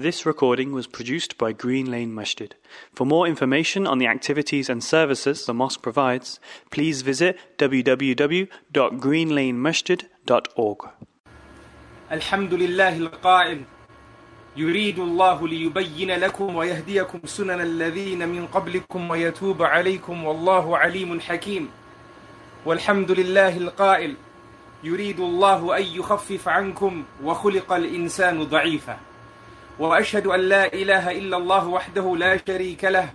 This recording was produced by Green Lane Masjid. For more information on the activities and services the mosque provides, please visit www.greenlanemasjid.org. الحمد لله القائل يريد الله ليبين لكم ويهديكم سنن الذين من قبلكم ويتوب عليكم والله عليم حكيم والحمد لله القائل يريد الله أن يخفف عنكم وخلق الإنسان ضعيفا وأشهد أن لا إله إلا الله وحده لا شريك له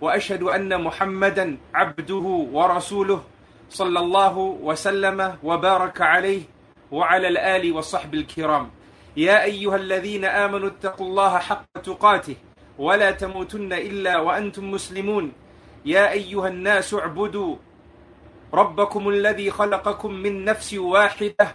وأشهد أن محمدا عبده ورسوله صلى الله وسلم وبارك عليه وعلى الآل والصحب الكرام. يا أيها الذين آمنوا اتقوا الله حق تقاته ولا تموتن إلا وأنتم مسلمون. يا أيها الناس اعبدوا ربكم الذي خلقكم من نفس واحدة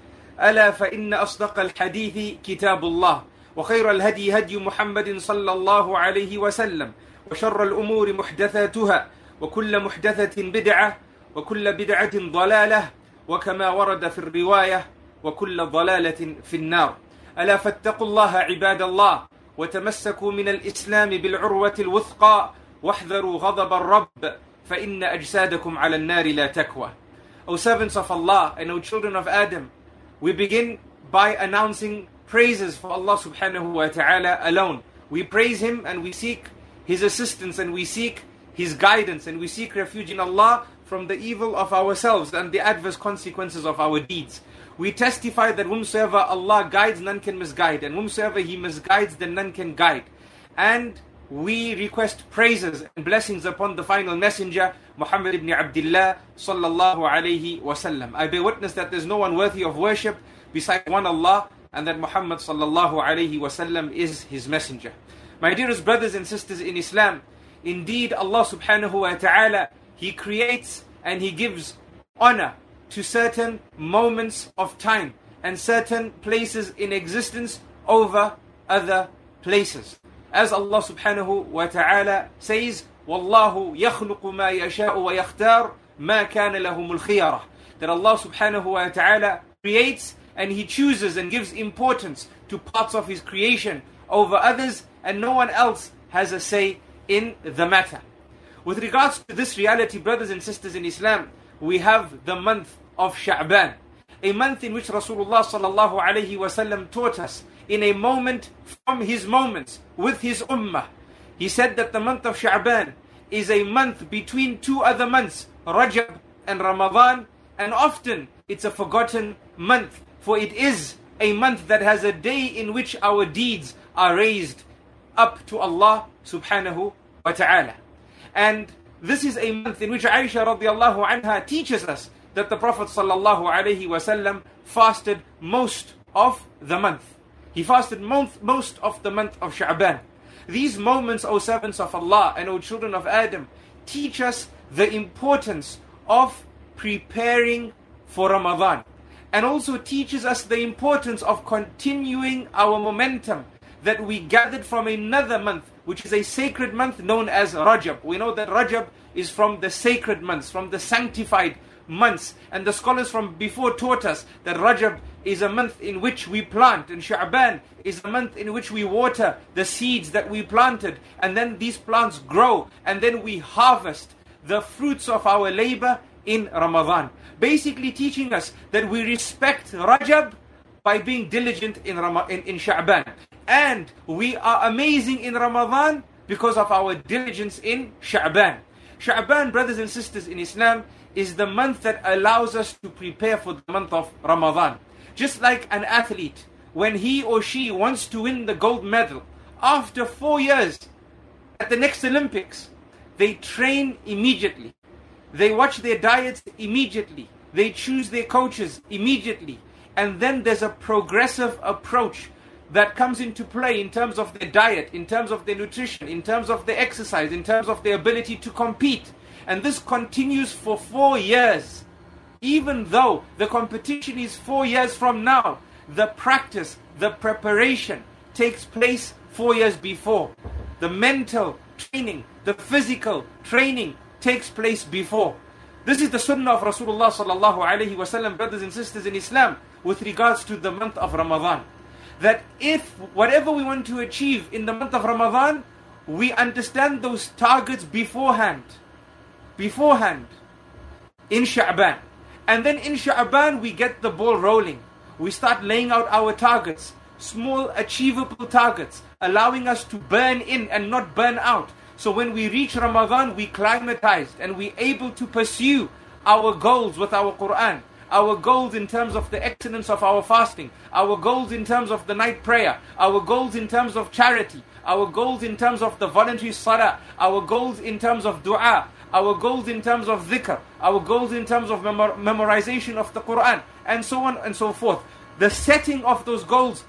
ألا فإن أصدق الحديث كتاب الله وخير الهدي هدي محمد صلى الله عليه وسلم وشر الأمور محدثاتها وكل محدثة بدعة وكل بدعة ضلالة وكما ورد في الرواية وكل ضلالة في النار. ألا فاتقوا الله عباد الله وتمسكوا من الإسلام بالعروة الوثقى واحذروا غضب الرب فإن أجسادكم على النار لا تكوى. O servants of Allah and O children of Adam, we begin by announcing praises for Allah subhanahu wa ta'ala alone. We praise Him and we seek His assistance and we seek His guidance and we seek refuge in Allah from the evil of ourselves and the adverse consequences of our deeds. We testify that whomsoever Allah guides, none can misguide, and whomsoever He misguides, then none can guide. And we request praises and blessings upon the final messenger, Muhammad ibn Abdullah sallallahu alayhi wasallam. I bear witness that there's no one worthy of worship besides one Allah, and that Muhammad sallallahu alayhi wasallam is his messenger. My dearest brothers and sisters in Islam, indeed Allah subhanahu wa ta'ala, He creates and He gives honor to certain moments of time and certain places in existence over other places. As Allah subhanahu wa ta'ala says, والله يخلق ما يشاء wa ما كان لهم lahumul. That Allah subhanahu wa ta'ala creates and He chooses and gives importance to parts of His creation over others and no one else has a say in the matter. With regards to this reality, brothers and sisters in Islam, we have the month of Sha'ban, a month in which Rasulullah sallallahu alaihi wasallam taught us in a moment from his moments with his ummah he said that the month of Sha'ban is a month between two other months, Rajab and Ramadan, and often it's a forgotten month, for it is a month that has a day in which our deeds are raised up to Allah subhanahu wa ta'ala. And this is a month in which Aisha radiallahu anha teaches us that the Prophet sallallahu alaihi wasallam fasted most of the month. He fasted most, most of the month of Sha'ban. These moments, O servants of Allah and O children of Adam, teach us the importance of preparing for Ramadan. And also teaches us the importance of continuing our momentum that we gathered from another month, which is a sacred month known as Rajab. We know that Rajab is from the sacred months, from the sanctified months. And the scholars from before taught us that Rajab is a month in which we plant, and Sha'ban is a month in which we water the seeds that we planted, and then these plants grow, and then we harvest the fruits of our labor in Ramadan. Basically teaching us that we respect Rajab by being diligent in, Ram- in, in Sha'ban. And we are amazing in Ramadan because of our diligence in Sha'ban. Sha'ban, brothers and sisters in Islam, is the month that allows us to prepare for the month of Ramadan. Just like an athlete, when he or she wants to win the gold medal, after four years at the next Olympics, they train immediately. They watch their diets immediately. They choose their coaches immediately. And then there's a progressive approach that comes into play in terms of their diet, in terms of their nutrition, in terms of their exercise, in terms of their ability to compete. And this continues for four years. Even though the competition is four years from now, the practice, the preparation takes place four years before. The mental training, the physical training takes place before. This is the sunnah of Rasulullah sallallahu alaihi wasallam, brothers and sisters in Islam, with regards to the month of Ramadan. That if whatever we want to achieve in the month of Ramadan, we understand those targets beforehand. Beforehand. In Sha'ban. And then in Sha'ban, we get the ball rolling. We start laying out our targets, small, achievable targets, allowing us to burn in and not burn out. So when we reach Ramadan, we climatized and we able to pursue our goals with our Quran. Our goals in terms of the excellence of our fasting, our goals in terms of the night prayer, our goals in terms of charity, our goals in terms of the voluntary salah, our goals in terms of dua, our goals in terms of dhikr, our goals in terms of memor- memorization of the Quran, and so on and so forth. The setting of those goals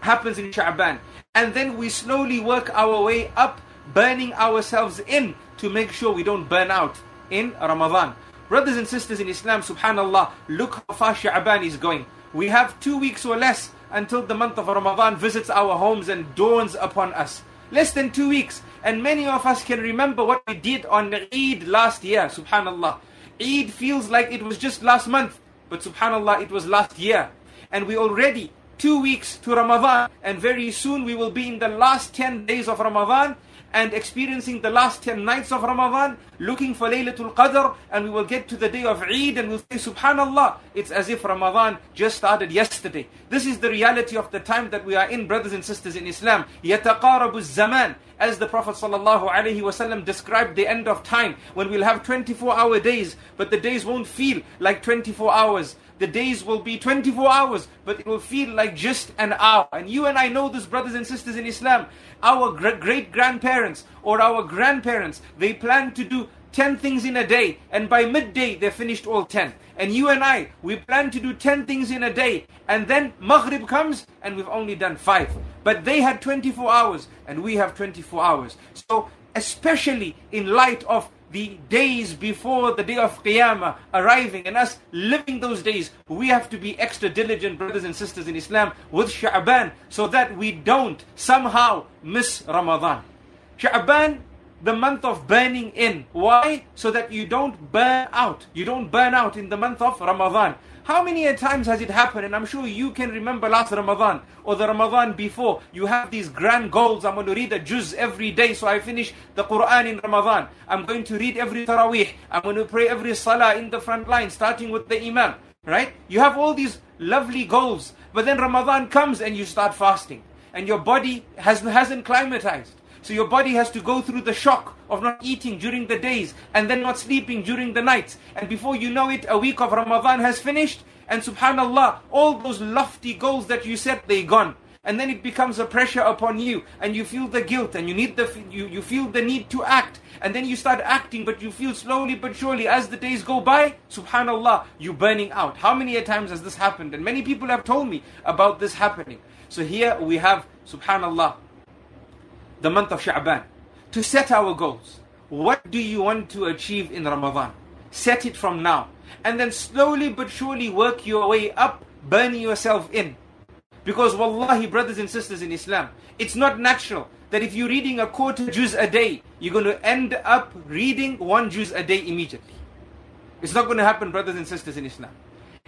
happens in Sha'ban. And then we slowly work our way up burning ourselves in to make sure we don't burn out in Ramadan. Brothers and sisters in Islam, subhanAllah, look how far Sha'ban is going. We have two weeks or less until the month of Ramadan visits our homes and dawns upon us. Less than two weeks. And many of us can remember what we did on Eid last year, subhanAllah. Eid feels like it was just last month, but subhanAllah, it was last year. And we already two weeks to Ramadan, and very soon we will be in the last 10 days of Ramadan, and experiencing the last 10 nights of Ramadan, looking for Laylatul Qadr, and we will get to the day of Eid and we'll say, Subhanallah, it's as if Ramadan just started yesterday. This is the reality of the time that we are in, brothers and sisters in Islam. يَتَقَارَبُ الزَّمَانِ as the Prophet ﷺ described the end of time, when we'll have 24 hour days, but the days won't feel like 24 hours the days will be 24 hours, but it will feel like just an hour. And you and I know this, brothers and sisters in Islam. Our great grandparents or our grandparents, they plan to do 10 things in a day, and by midday they finished all 10. And you and I, we plan to do 10 things in a day, and then Maghrib comes, and we've only done 5. But they had 24 hours, and we have 24 hours. So, especially in light of the days before the day of Qiyamah arriving and us living those days, we have to be extra diligent, brothers and sisters in Islam, with Sha'ban so that we don't somehow miss Ramadan. Sha'ban, the month of burning in. Why? So that you don't burn out. You don't burn out in the month of Ramadan. How many times has it happened? And I'm sure you can remember last Ramadan or the Ramadan before. You have these grand goals. I'm going to read a juz every day so I finish the Quran in Ramadan. I'm going to read every Taraweeh. I'm going to pray every Salah in the front line, starting with the Imam. Right? You have all these lovely goals. But then Ramadan comes and you start fasting. And your body has, hasn't climatized. So your body has to go through the shock of not eating during the days and then not sleeping during the nights. And before you know it, a week of Ramadan has finished. And subhanAllah, all those lofty goals that you set, they gone. And then it becomes a pressure upon you, and you feel the guilt, and you need the you, you feel the need to act, and then you start acting, but you feel slowly but surely as the days go by, subhanallah, you burning out. How many times has this happened? And many people have told me about this happening. So here we have, subhanallah, the month of Sha'ban, to set our goals. What do you want to achieve in Ramadan? Set it from now. And then slowly but surely work your way up, burning yourself in. Because wallahi, brothers and sisters in Islam, it's not natural that if you're reading a quarter juz a day, you're going to end up reading one juz a day immediately. It's not going to happen, brothers and sisters in Islam.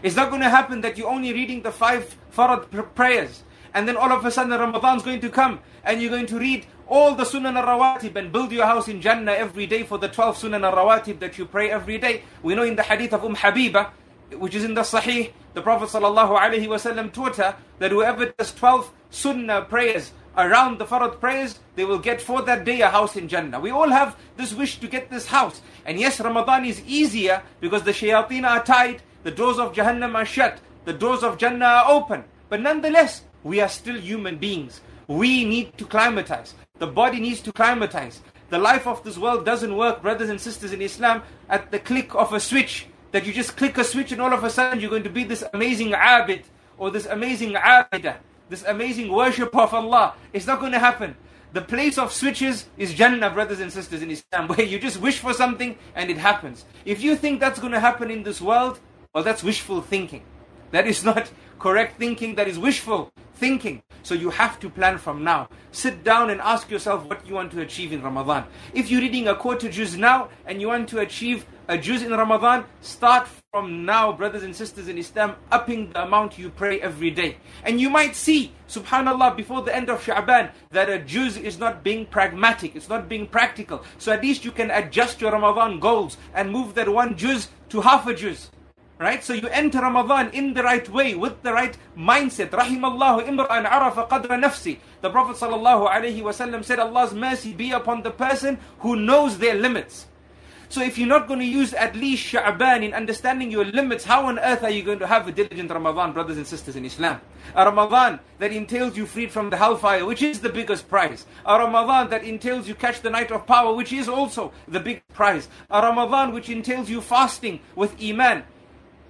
It's not going to happen that you're only reading the five farad prayers and then all of a sudden Ramadan's going to come and you're going to read all the Sunan al-Rawatib and build your house in Jannah every day for the 12 Sunan al-Rawatib that you pray every day. We know in the hadith of Umm Habiba, which is in the Sahih, the Prophet ﷺ taught her that whoever does 12 Sunnah prayers around the Farad prayers, they will get for that day a house in Jannah. We all have this wish to get this house. And yes, Ramadan is easier because the shayateen are tied, the doors of Jahannam are shut, the doors of Jannah are open. But nonetheless, we are still human beings. We need to climatize. The body needs to climatize. The life of this world doesn't work, brothers and sisters in Islam, at the click of a switch. That you just click a switch and all of a sudden you're going to be this amazing abid or this amazing abidah. this amazing worship of Allah. It's not going to happen. The place of switches is Jannah, brothers and sisters in Islam, where you just wish for something and it happens. If you think that's going to happen in this world, well, that's wishful thinking. That is not correct thinking, that is wishful thinking. So you have to plan from now. Sit down and ask yourself what you want to achieve in Ramadan. If you're reading a quarter juz now and you want to achieve a juz in Ramadan, start from now, brothers and sisters in Islam, upping the amount you pray every day. And you might see, subhanAllah, before the end of Sha'ban, that a juz is not being pragmatic, it's not being practical. So at least you can adjust your Ramadan goals and move that one juz to half a juz. Right? So you enter Ramadan in the right way, with the right mindset. Rahimallahu imra'an arafa qadra nafsi. The Prophet ﷺ said, Allah's mercy be upon the person who knows their limits. So if you're not going to use at least Sha'ban in understanding your limits, how on earth are you going to have a diligent Ramadan, brothers and sisters in Islam? A Ramadan that entails you freed from the hellfire, which is the biggest prize. A Ramadan that entails you catch the night of power, which is also the big prize. A Ramadan which entails you fasting with Iman,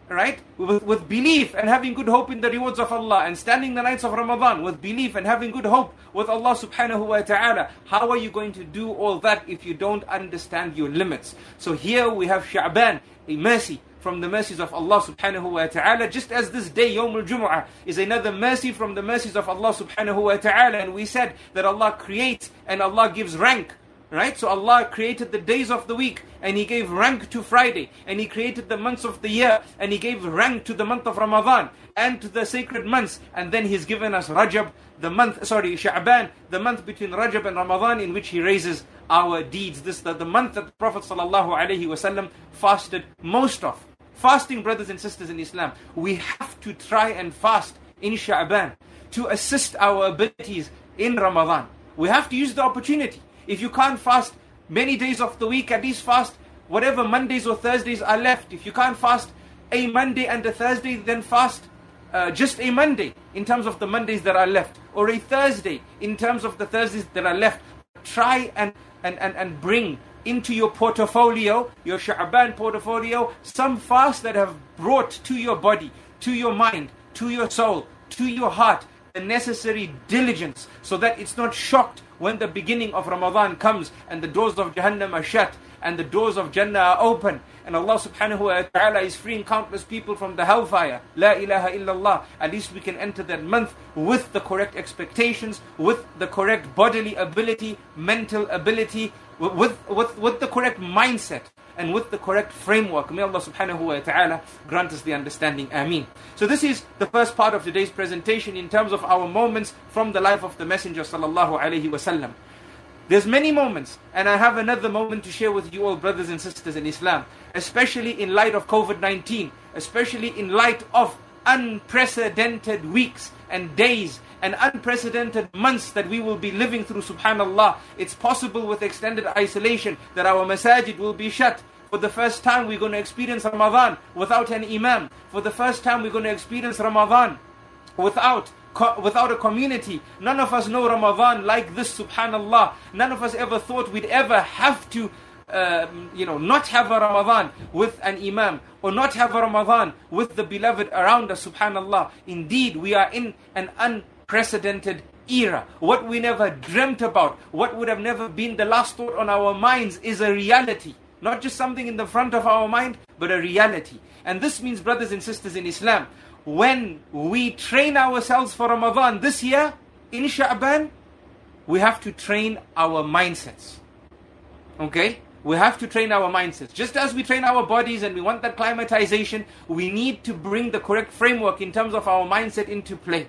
right? With, with belief and having good hope in the rewards of Allah and standing the nights of Ramadan with belief and having good hope with Allah subhanahu wa ta'ala. How are you going to do all that if you don't understand your limits? So here we have Sha'ban, a mercy from the mercies of Allah subhanahu wa ta'ala, just as this day, Yawm al-Jumu'ah, is another mercy from the mercies of Allah subhanahu wa ta'ala. And we said that Allah creates and Allah gives rank Right? So Allah created the days of the week and He gave rank to Friday and He created the months of the year and He gave rank to the month of Ramadan and to the sacred months and then He's given us Rajab, the month, sorry, Sha'ban, the month between Rajab and Ramadan in which He raises our deeds. This the, the month that the Prophet ﷺ fasted most of. Fasting, brothers and sisters in Islam, we have to try and fast in Sha'ban to assist our abilities in Ramadan. We have to use the opportunity. If you can't fast many days of the week, at least fast whatever Mondays or Thursdays are left. If you can't fast a Monday and a Thursday, then fast uh, just a Monday in terms of the Mondays that are left, or a Thursday in terms of the Thursdays that are left. Try and, and, and, and bring into your portfolio, your Sha'ban portfolio, some fasts that have brought to your body, to your mind, to your soul, to your heart, the necessary diligence so that it's not shocked when the beginning of Ramadan comes and the doors of Jahannam are shut and the doors of Jannah are open and Allah subhanahu wa ta'ala is freeing countless people from the hellfire. La ilaha illallah. At least we can enter that month with the correct expectations, with the correct bodily ability, mental ability, with, with, with the correct mindset and with the correct framework. May Allah subhanahu wa ta'ala grant us the understanding. Ameen. So this is the first part of today's presentation in terms of our moments from the life of the Messenger sallallahu alaihi wasallam. There's many moments, and I have another moment to share with you all, brothers and sisters in Islam, especially in light of COVID-19, especially in light of unprecedented weeks and days and unprecedented months that we will be living through, subhanAllah. It's possible with extended isolation that our masajid will be shut. For the first time, we're going to experience Ramadan without an imam. For the first time, we're going to experience Ramadan without without a community. None of us know Ramadan like this, subhanallah. None of us ever thought we'd ever have to, um, you know, not have a Ramadan with an imam or not have a Ramadan with the beloved around us, subhanallah. Indeed, we are in an unprecedented era. What we never dreamt about, what would have never been the last thought on our minds is a reality. Not just something in the front of our mind, but a reality. And this means, brothers and sisters in Islam, when we train ourselves for Ramadan this year, in Sha'ban, we have to train our mindsets. Okay? We have to train our mindsets. Just as we train our bodies and we want that climatization, we need to bring the correct framework in terms of our mindset into play.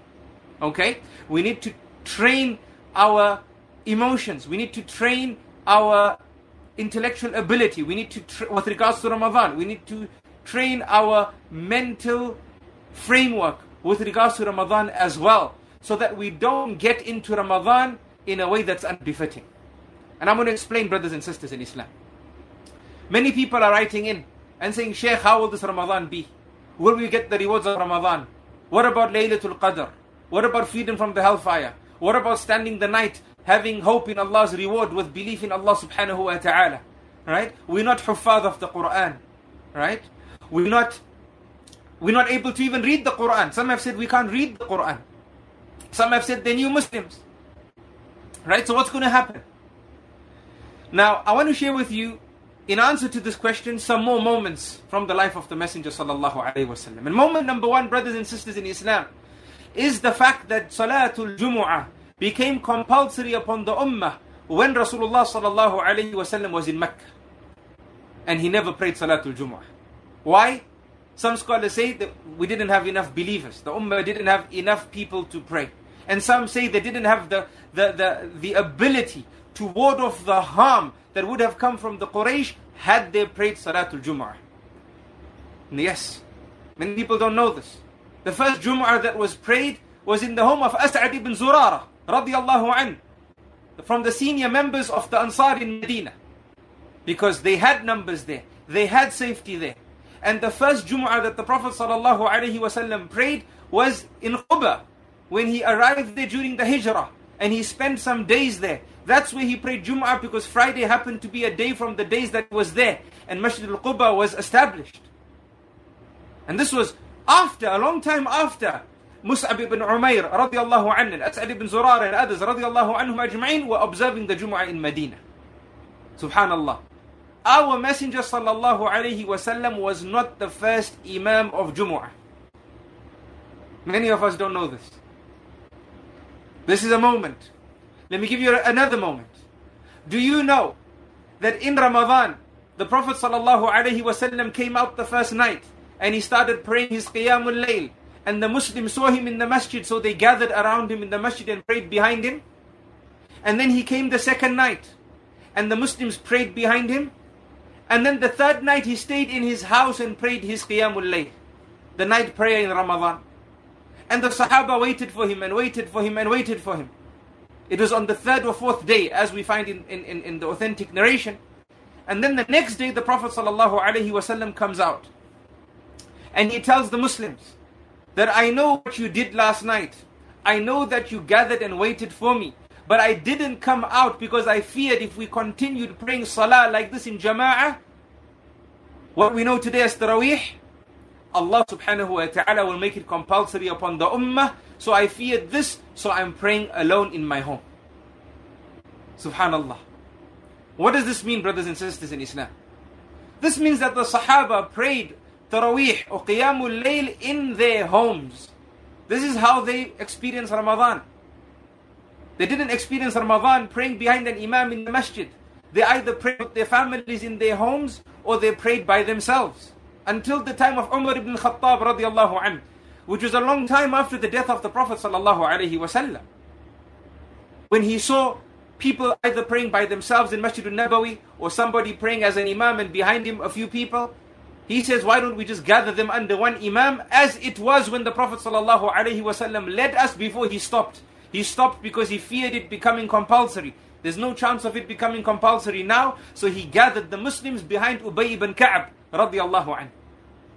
Okay? We need to train our emotions. We need to train our intellectual ability. We need to, tra- with regards to Ramadan, we need to train our mental framework with regards to Ramadan as well. So that we don't get into Ramadan in a way that's unbefitting. And I'm going to explain, brothers and sisters in Islam. Many people are writing in and saying, Sheikh, how will this Ramadan be? Will we get the rewards of Ramadan? What about Laylatul Qadr? What about freedom from the hellfire? What about standing the night, having hope in Allah's reward with belief in Allah subhanahu wa ta'ala? Right? We're not huffaz of the Quran. Right? We're not we're not able to even read the Quran. Some have said we can't read the Quran. Some have said they're new Muslims. Right? So what's going to happen? Now, I want to share with you, in answer to this question, some more moments from the life of the Messenger. And moment number one, brothers and sisters in Islam, is the fact that Salatul Jumu'ah became compulsory upon the Ummah when Rasulullah was in Mecca. And he never prayed Salatul Jumu'ah. Why? Some scholars say that we didn't have enough believers. The Ummah didn't have enough people to pray. And some say they didn't have the, the, the, the ability to ward off the harm that would have come from the Quraysh had they prayed Salatul Jumu'ah. Yes, many people don't know this. The first Jumu'ah that was prayed was in the home of As'ad ibn Zurara, radiallahu an, from the senior members of the Ansar in Medina. Because they had numbers there, they had safety there. And the first Jumu'ah that the Prophet wasallam prayed was in Quba, when he arrived there during the Hijrah, and he spent some days there. That's where he prayed Jum'ah because Friday happened to be a day from the days that was there, and Masjid al-Quba was established. And this was after, a long time after, Mus'ab ibn Umair radiallahu anhu, and As'ad ibn Zurar and others radiallahu anhum ajma'in were observing the Jum'ah in Medina. Subhanallah. Our Messenger sallallahu alayhi wasallam was not the first Imam of Jumu'ah. Many of us don't know this. This is a moment. Let me give you another moment. Do you know that in Ramadan, the Prophet wasallam came out the first night and he started praying his Qiyamul Layl and the Muslims saw him in the masjid so they gathered around him in the masjid and prayed behind him. And then he came the second night and the Muslims prayed behind him. And then the third night he stayed in his house and prayed his Qiyamul Layl, the night prayer in Ramadan. And the Sahaba waited for him and waited for him and waited for him. It was on the third or fourth day, as we find in, in, in the authentic narration. And then the next day, the Prophet ﷺ comes out. And he tells the Muslims that I know what you did last night. I know that you gathered and waited for me. But I didn't come out because I feared if we continued praying salah like this in jama'ah, what we know today as tarawih, Allah subhanahu wa ta'ala will make it compulsory upon the ummah. So I feared this, so I'm praying alone in my home. Subhanallah. What does this mean, brothers and sisters in Islam? This means that the Sahaba prayed Taraweeh or Qiyamul Layl in their homes. This is how they experienced Ramadan. They didn't experience Ramadan praying behind an Imam in the masjid. They either prayed with their families in their homes or they prayed by themselves. Until the time of Umar ibn Khattab radiallahu anhu, which was a long time after the death of the Prophet sallallahu alaihi wasallam. When he saw people either praying by themselves in Masjid al-Nabawi or somebody praying as an imam and behind him a few people, he says, why don't we just gather them under one imam as it was when the Prophet wasallam led us before he stopped. He stopped because he feared it becoming compulsory. There's no chance of it becoming compulsory now, so he gathered the Muslims behind Ubay ibn Ka'ab radiallahu anhu.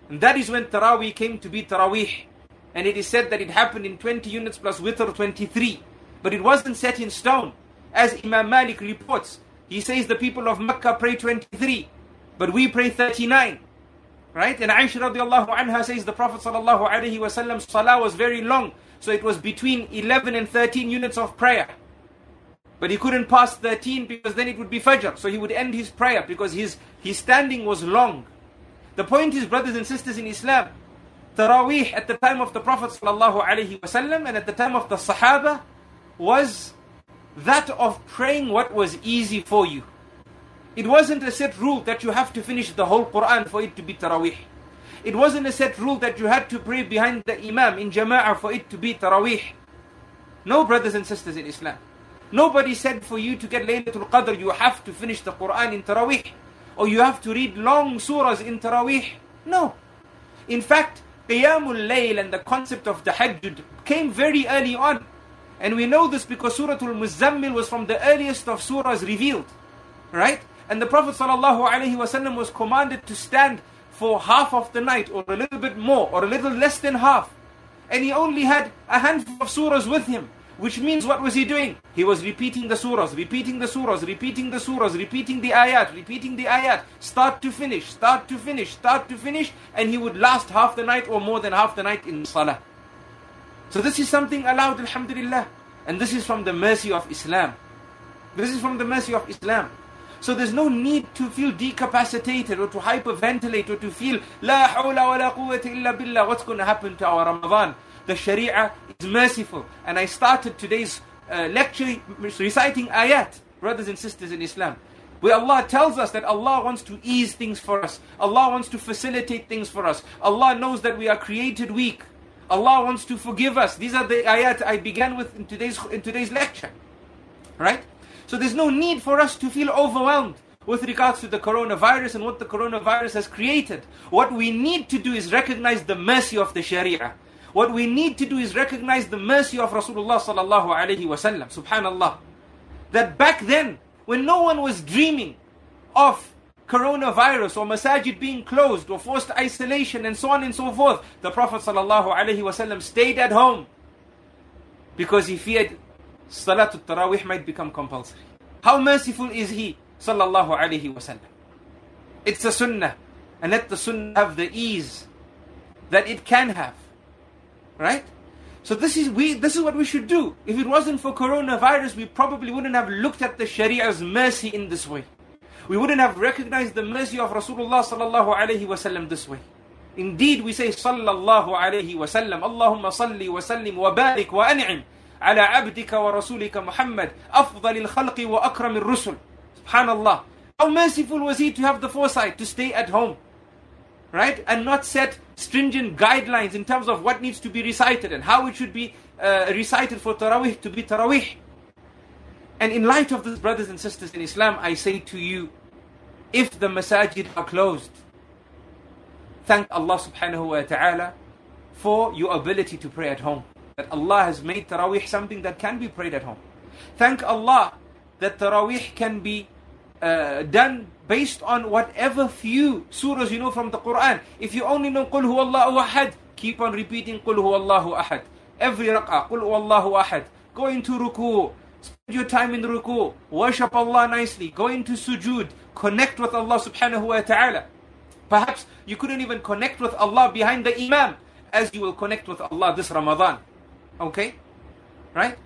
And that is when Taraweeh came to be Taraweeh. And it is said that it happened in 20 units plus witr 23. But it wasn't set in stone. As Imam Malik reports, he says the people of Mecca pray 23, but we pray 39. Right? And Aisha radiallahu anha says the Prophet sallallahu alaihi wasallam salah was very long. So it was between 11 and 13 units of prayer. But he couldn't pass 13 because then it would be Fajr. So he would end his prayer because his, his standing was long. The point is, brothers and sisters in Islam, Taraweeh at the time of the Prophet ﷺ and at the time of the Sahaba was that of praying what was easy for you. It wasn't a set rule that you have to finish the whole Quran for it to be Taraweeh. It wasn't a set rule that you had to pray behind the Imam in Jama'ah for it to be Taraweeh. No, brothers and sisters in Islam. Nobody said for you to get Laylatul Qadr, you have to finish the Quran in Taraweeh. Or you have to read long surahs in Taraweeh. No. In fact, Qiyamul Layl and the concept of Tahajjud came very early on. And we know this because Surah Al-Muzammil was from the earliest of surahs revealed. Right? And the Prophet ﷺ was commanded to stand for half of the night or a little bit more or a little less than half. And he only had a handful of surahs with him. Which means what was he doing? He was repeating the surahs, repeating the surahs, repeating the surahs, repeating the ayat, repeating the ayat, start to finish, start to finish, start to finish, and he would last half the night or more than half the night in salah. So this is something allowed, alhamdulillah. And this is from the mercy of Islam. This is from the mercy of Islam. So there's no need to feel decapacitated or to hyperventilate or to feel La hawla wa la quwwata illa billah. What's going to happen to our Ramadan? The Sharia is merciful. And I started today's uh, lecture reciting ayat, brothers and sisters in Islam. Where Allah tells us that Allah wants to ease things for us. Allah wants to facilitate things for us. Allah knows that we are created weak. Allah wants to forgive us. These are the ayat I began with in today's, in today's lecture. Right? So there's no need for us to feel overwhelmed with regards to the coronavirus and what the coronavirus has created. What we need to do is recognize the mercy of the Sharia. What we need to do is recognize the mercy of Rasulullah sallallahu alaihi wasallam. Subhanallah. That back then, when no one was dreaming of coronavirus or masajid being closed or forced isolation and so on and so forth, the Prophet alaihi wasallam stayed at home because he feared Salatul Taraweeh might become compulsory. How merciful is he? Sallallahu alayhi wasallam. It's a sunnah. And let the sunnah have the ease that it can have. Right? So this is we this is what we should do. If it wasn't for coronavirus, we probably wouldn't have looked at the Sharia's mercy in this way We wouldn't have recognized the mercy of Rasulullah sallallahu alayhi wasallam this way. Indeed, we say sallallahu alayhi wasallam, Allahumma salli wa sallim wa barik wa an'im على عبدك ورسولك محمد أفضل الخلق وأكرم الرسل سبحان الله How merciful was he to have the foresight to stay at home right and not set stringent guidelines in terms of what needs to be recited and how it should be uh, recited for Taraweeh to be Taraweeh and in light of this brothers and sisters in Islam I say to you if the masajid are closed thank Allah subhanahu wa ta'ala for your ability to pray at home that Allah has made Taraweeh something that can be prayed at home. Thank Allah that Taraweeh can be uh, done based on whatever few surahs you know from the Quran. If you only know Qul Allahu Ahad, keep on repeating Qul Allahu Ahad. Every rak'ah, Qul Allahu Ahad. Go into ruku, spend your time in ruku, worship Allah nicely, go into sujood, connect with Allah subhanahu wa ta'ala. Perhaps you couldn't even connect with Allah behind the Imam as you will connect with Allah this Ramadan. Okay? Right?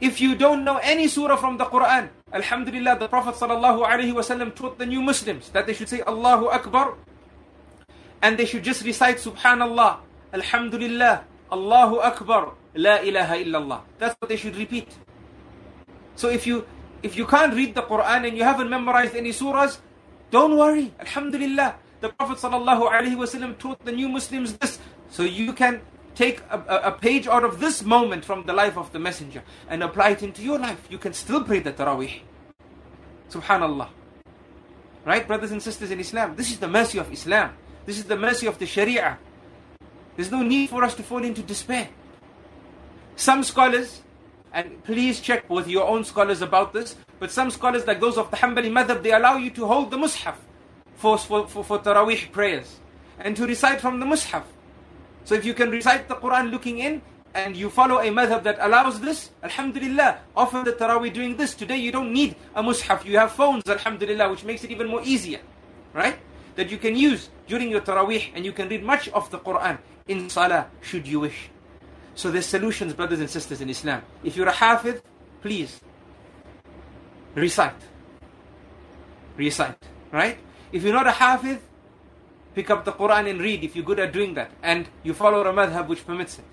If you don't know any surah from the Quran, Alhamdulillah, the Prophet ﷺ taught the new Muslims that they should say Allahu Akbar and they should just recite Subhanallah, Alhamdulillah, Allahu Akbar, La ilaha illallah. That's what they should repeat. So if you if you can't read the Quran and you haven't memorized any surahs, don't worry. Alhamdulillah. The Prophet ﷺ taught the new Muslims this. So you can take a, a, page out of this moment from the life of the messenger and apply it into your life. You can still pray the Taraweeh. Subhanallah. Right, brothers and sisters in Islam? This is the mercy of Islam. This is the mercy of the Sharia. There's no need for us to fall into despair. Some scholars, and please check with your own scholars about this, but some scholars, like those of the Hanbali madhab, they allow you to hold the Mus'haf for, for, for, for Taraweeh prayers and to recite from the Mus'haf. So if you can recite the Quran looking in and you follow a madhab that allows this, Alhamdulillah, often the Taraweeh doing this. Today you don't need a mushaf, you have phones, Alhamdulillah, which makes it even more easier, right? That you can use during your Taraweeh and you can read much of the Quran in Salah, should you wish. So there's solutions, brothers and sisters in Islam. If you're a Hafid, please recite. Recite, right? If you're not a Hafid, pick up the Quran and read if you're good at doing that and you follow a madhab which permits it.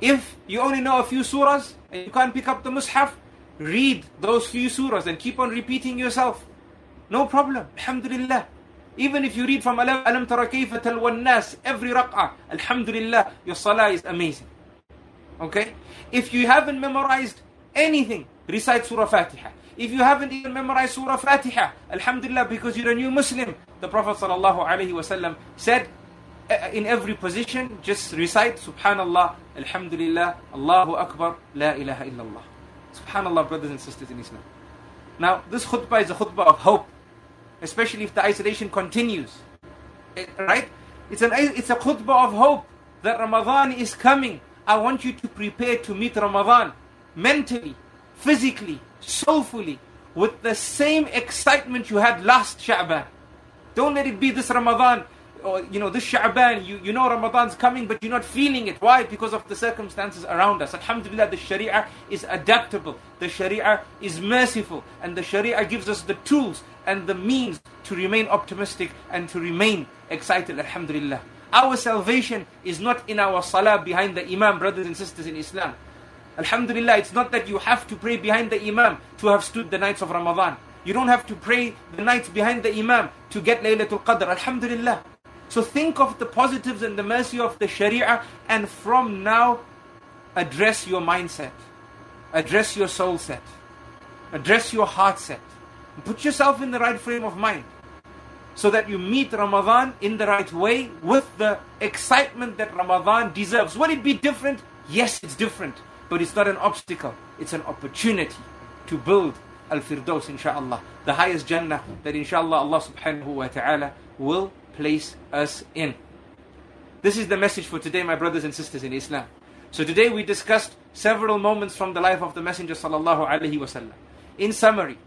If you only know a few surahs and you can't pick up the mushaf, read those few surahs and keep on repeating yourself. No problem. Alhamdulillah. Even if you read from Alam Tara Kayfa Talwan Nas every raq'ah, Alhamdulillah, your salah is amazing. Okay? If you haven't memorized anything, recite Surah Fatiha. If you haven't even memorized Surah Fatiha, Alhamdulillah, because you're a new Muslim, the Prophet said, in every position, just recite Subhanallah, Alhamdulillah, Allahu Akbar, La ilaha illallah. Subhanallah, brothers and sisters in Islam. Now, this khutbah is a khutbah of hope, especially if the isolation continues. Eh, right? It's, an, it's a khutbah of hope that Ramadan is coming. I want you to prepare to meet Ramadan mentally, physically, soulfully, with the same excitement you had last Sha'ban. Don't let it be this Ramadan. or, you know, this Sha'ban, you, you know Ramadan's coming, but you're not feeling it. Why? Because of the circumstances around us. Alhamdulillah, the Sharia is adaptable. The Sharia is merciful. And the Sharia gives us the tools and the means to remain optimistic and to remain excited. Alhamdulillah. Our salvation is not in our salah behind the Imam, brothers and sisters in Islam. Alhamdulillah, it's not that you have to pray behind the Imam to have stood the nights of Ramadan. You don't have to pray the nights behind the Imam to get Laylatul Qadr. Alhamdulillah. So think of the positives and the mercy of the Sharia and from now address your mindset, address your soul set, address your heart set. Put yourself in the right frame of mind so that you meet Ramadan in the right way with the excitement that Ramadan deserves. Will it be different? Yes, it's different, but it's not an obstacle, it's an opportunity to build Al Firdaus, inshallah, the highest Jannah that inshallah Allah subhanahu wa ta'ala will place us in. This is the message for today, my brothers and sisters in Islam. So today we discussed several moments from the life of the Messenger sallallahu alaihi wasallam. In summary,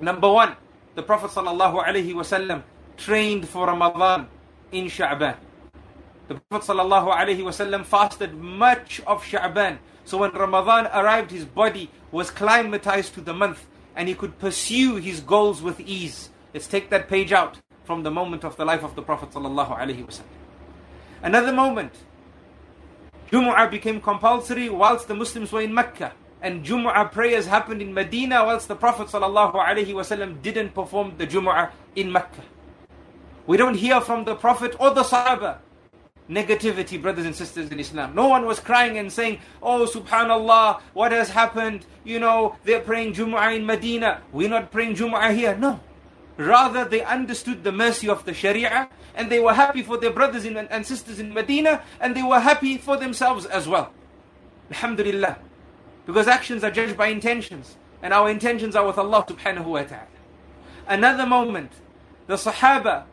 number one, the Prophet wasallam trained for Ramadan in Sha'ban. The Prophet wasallam fasted much of Sha'ban. So when Ramadan arrived, his body was climatized to the month and he could pursue his goals with ease. Let's take that page out from the moment of the life of the Prophet Another moment, Jumu'ah became compulsory whilst the Muslims were in Mecca. And Jumu'ah prayers happened in Medina whilst the Prophet ﷺ didn't perform the Jumu'ah in Mecca. We don't hear from the Prophet or the Sahaba negativity, brothers and sisters in Islam. No one was crying and saying, Oh, subhanallah, what has happened? You know, they're praying Jumu'ah in Medina. We're not praying Jumu'ah here. No. Rather, they understood the mercy of the Sharia and they were happy for their brothers and sisters in Medina and they were happy for themselves as well. Alhamdulillah. Because actions are judged by intentions and our intentions are with Allah subhanahu wa ta'ala. Another moment, the Sahaba,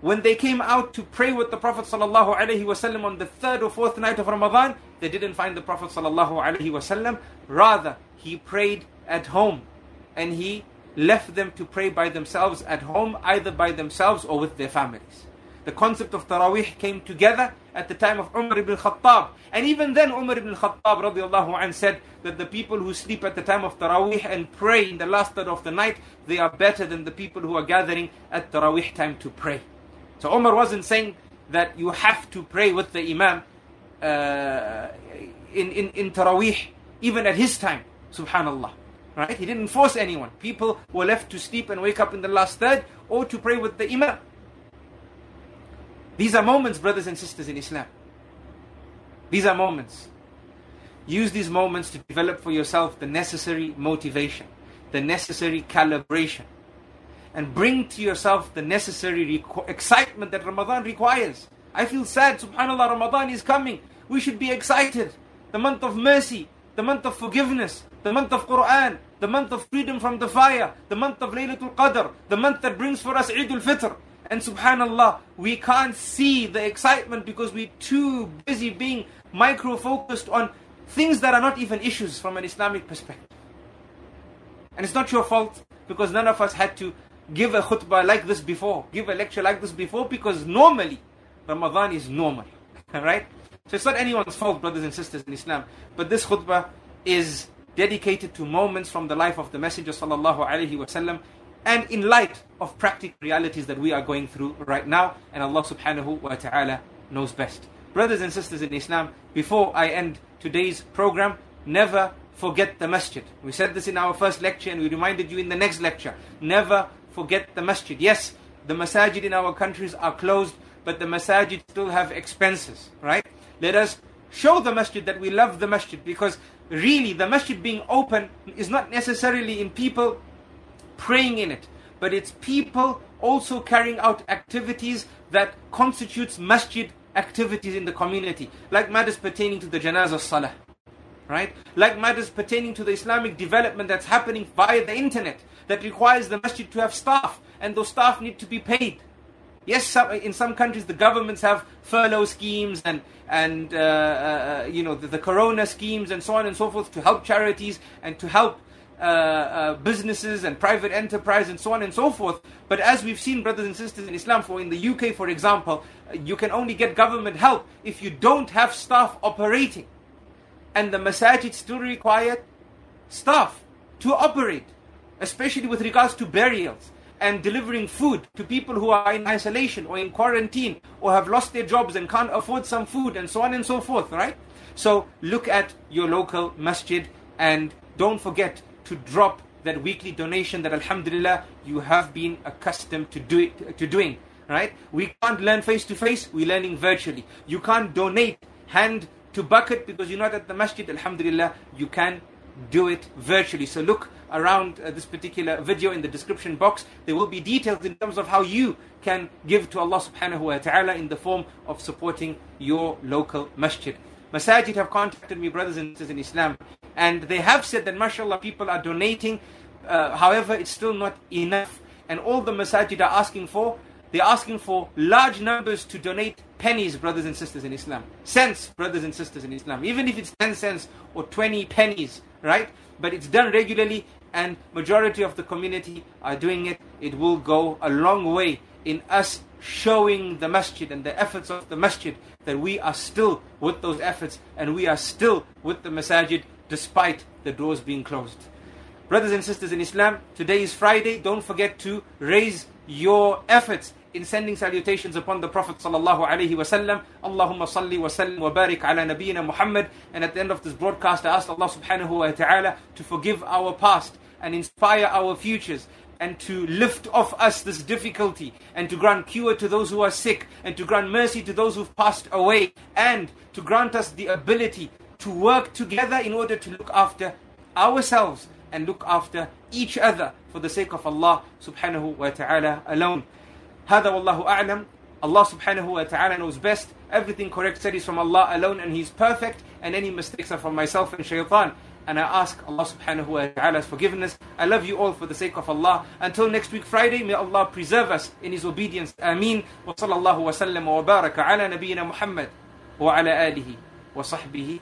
when they came out to pray with the Prophet sallallahu alaihi wasallam on the third or fourth night of Ramadan, they didn't find the Prophet sallallahu alaihi wasallam. Rather, he prayed at home and he left them to pray by themselves at home, either by themselves or with their families. The concept of Taraweeh came together at the time of Umar ibn Khattab. And even then, Umar ibn Khattab radiallahu anh, said that the people who sleep at the time of Taraweeh and pray in the last third of the night, they are better than the people who are gathering at Taraweeh time to pray. So Umar wasn't saying that you have to pray with the Imam uh, in, in, in Taraweeh, even at his time. Subhanallah. Right? He didn't force anyone. People were left to sleep and wake up in the last third or to pray with the Imam. These are moments, brothers and sisters in Islam. These are moments. Use these moments to develop for yourself the necessary motivation, the necessary calibration, and bring to yourself the necessary excitement that Ramadan requires. I feel sad, subhanAllah, Ramadan is coming. We should be excited. The month of mercy, the month of forgiveness, the month of Quran, the month of freedom from the fire, the month of Laylatul Qadr, the month that brings for us Eid al-Fitr. And subhanallah, we can't see the excitement because we're too busy being micro-focused on things that are not even issues from an Islamic perspective. And it's not your fault because none of us had to give a khutbah like this before, give a lecture like this before because normally Ramadan is normal. Alright? So it's not anyone's fault, brothers and sisters in Islam. But this khutbah is dedicated to moments from the life of the Messenger sallallahu alaihi wasallam and in light of practical realities that we are going through right now and Allah subhanahu wa ta'ala knows best. Brothers and sisters in Islam, before I end today's program, never forget the masjid. We said this in our first lecture and we reminded you in the next lecture. Never forget the masjid. Yes, the masajid in our countries are closed, but the masajid still have expenses, right? Let us show the masjid that we love the masjid because really the masjid being open is not necessarily in people praying in it, but it's people also carrying out activities that constitutes masjid activities in the community, like matters pertaining to the janazah salah, right? Like matters pertaining to the Islamic development that's happening via the internet that requires the masjid to have staff, and those staff need to be paid. Yes, some, in some countries the governments have furlough schemes and and uh, uh, you know the, the, corona schemes and so on and so forth to help charities and to help uh, uh, businesses and private enterprise and so on and so forth. But as we've seen, brothers and sisters in Islam, for in the UK, for example, you can only get government help if you don't have staff operating. And the masajid still require staff to operate, especially with regards to burials and delivering food to people who are in isolation or in quarantine or have lost their jobs and can't afford some food and so on and so forth, right? So look at your local masjid and don't forget to drop that weekly donation that alhamdulillah you have been accustomed to do it, to doing right? We can't learn face to face we're learning virtually. You can't donate hand to bucket because you're not at the masjid alhamdulillah you can do it virtually. So look around uh, this particular video in the description box. There will be details in terms of how you can give to Allah subhanahu wa ta'ala in the form of supporting your local masjid. Masajid have contacted me brothers and sisters in Islam and they have said that, mashallah, people are donating. Uh, however, it's still not enough. And all the masajid are asking for, they're asking for large numbers to donate pennies, brothers and sisters in Islam. Cents, brothers and sisters in Islam. Even if it's 10 cents or 20 pennies, right? But it's done regularly and majority of the community are doing it. It will go a long way in us showing the masjid and the efforts of the masjid that we are still with those efforts and we are still with the masajid despite the doors being closed. Brothers and sisters in Islam, today is Friday. Don't forget to raise your efforts in sending salutations upon the Prophet sallallahu alaihi wasallam. Allahumma salli wa sallim wa barik ala nabiyyina Muhammad. And at the end of this broadcast, I ask Allah subhanahu wa ta'ala to forgive our past and inspire our futures and to lift off us this difficulty and to grant cure to those who are sick and to grant mercy to those who've passed away and to grant us the ability to work together in order to look after ourselves and look after each other for the sake of Allah subhanahu wa ta'ala alone. هذا والله أعلم Allah subhanahu wa ta'ala knows best. Everything correct said is from Allah alone and He's perfect and any mistakes are from myself and shaitan. And I ask Allah subhanahu wa ta'ala's forgiveness. I love you all for the sake of Allah. Until next week Friday, may Allah preserve us in His obedience. Ameen. Wa sallallahu wa sallam wa baraka ala nabiyyina Muhammad wa ala alihi wa sahbihi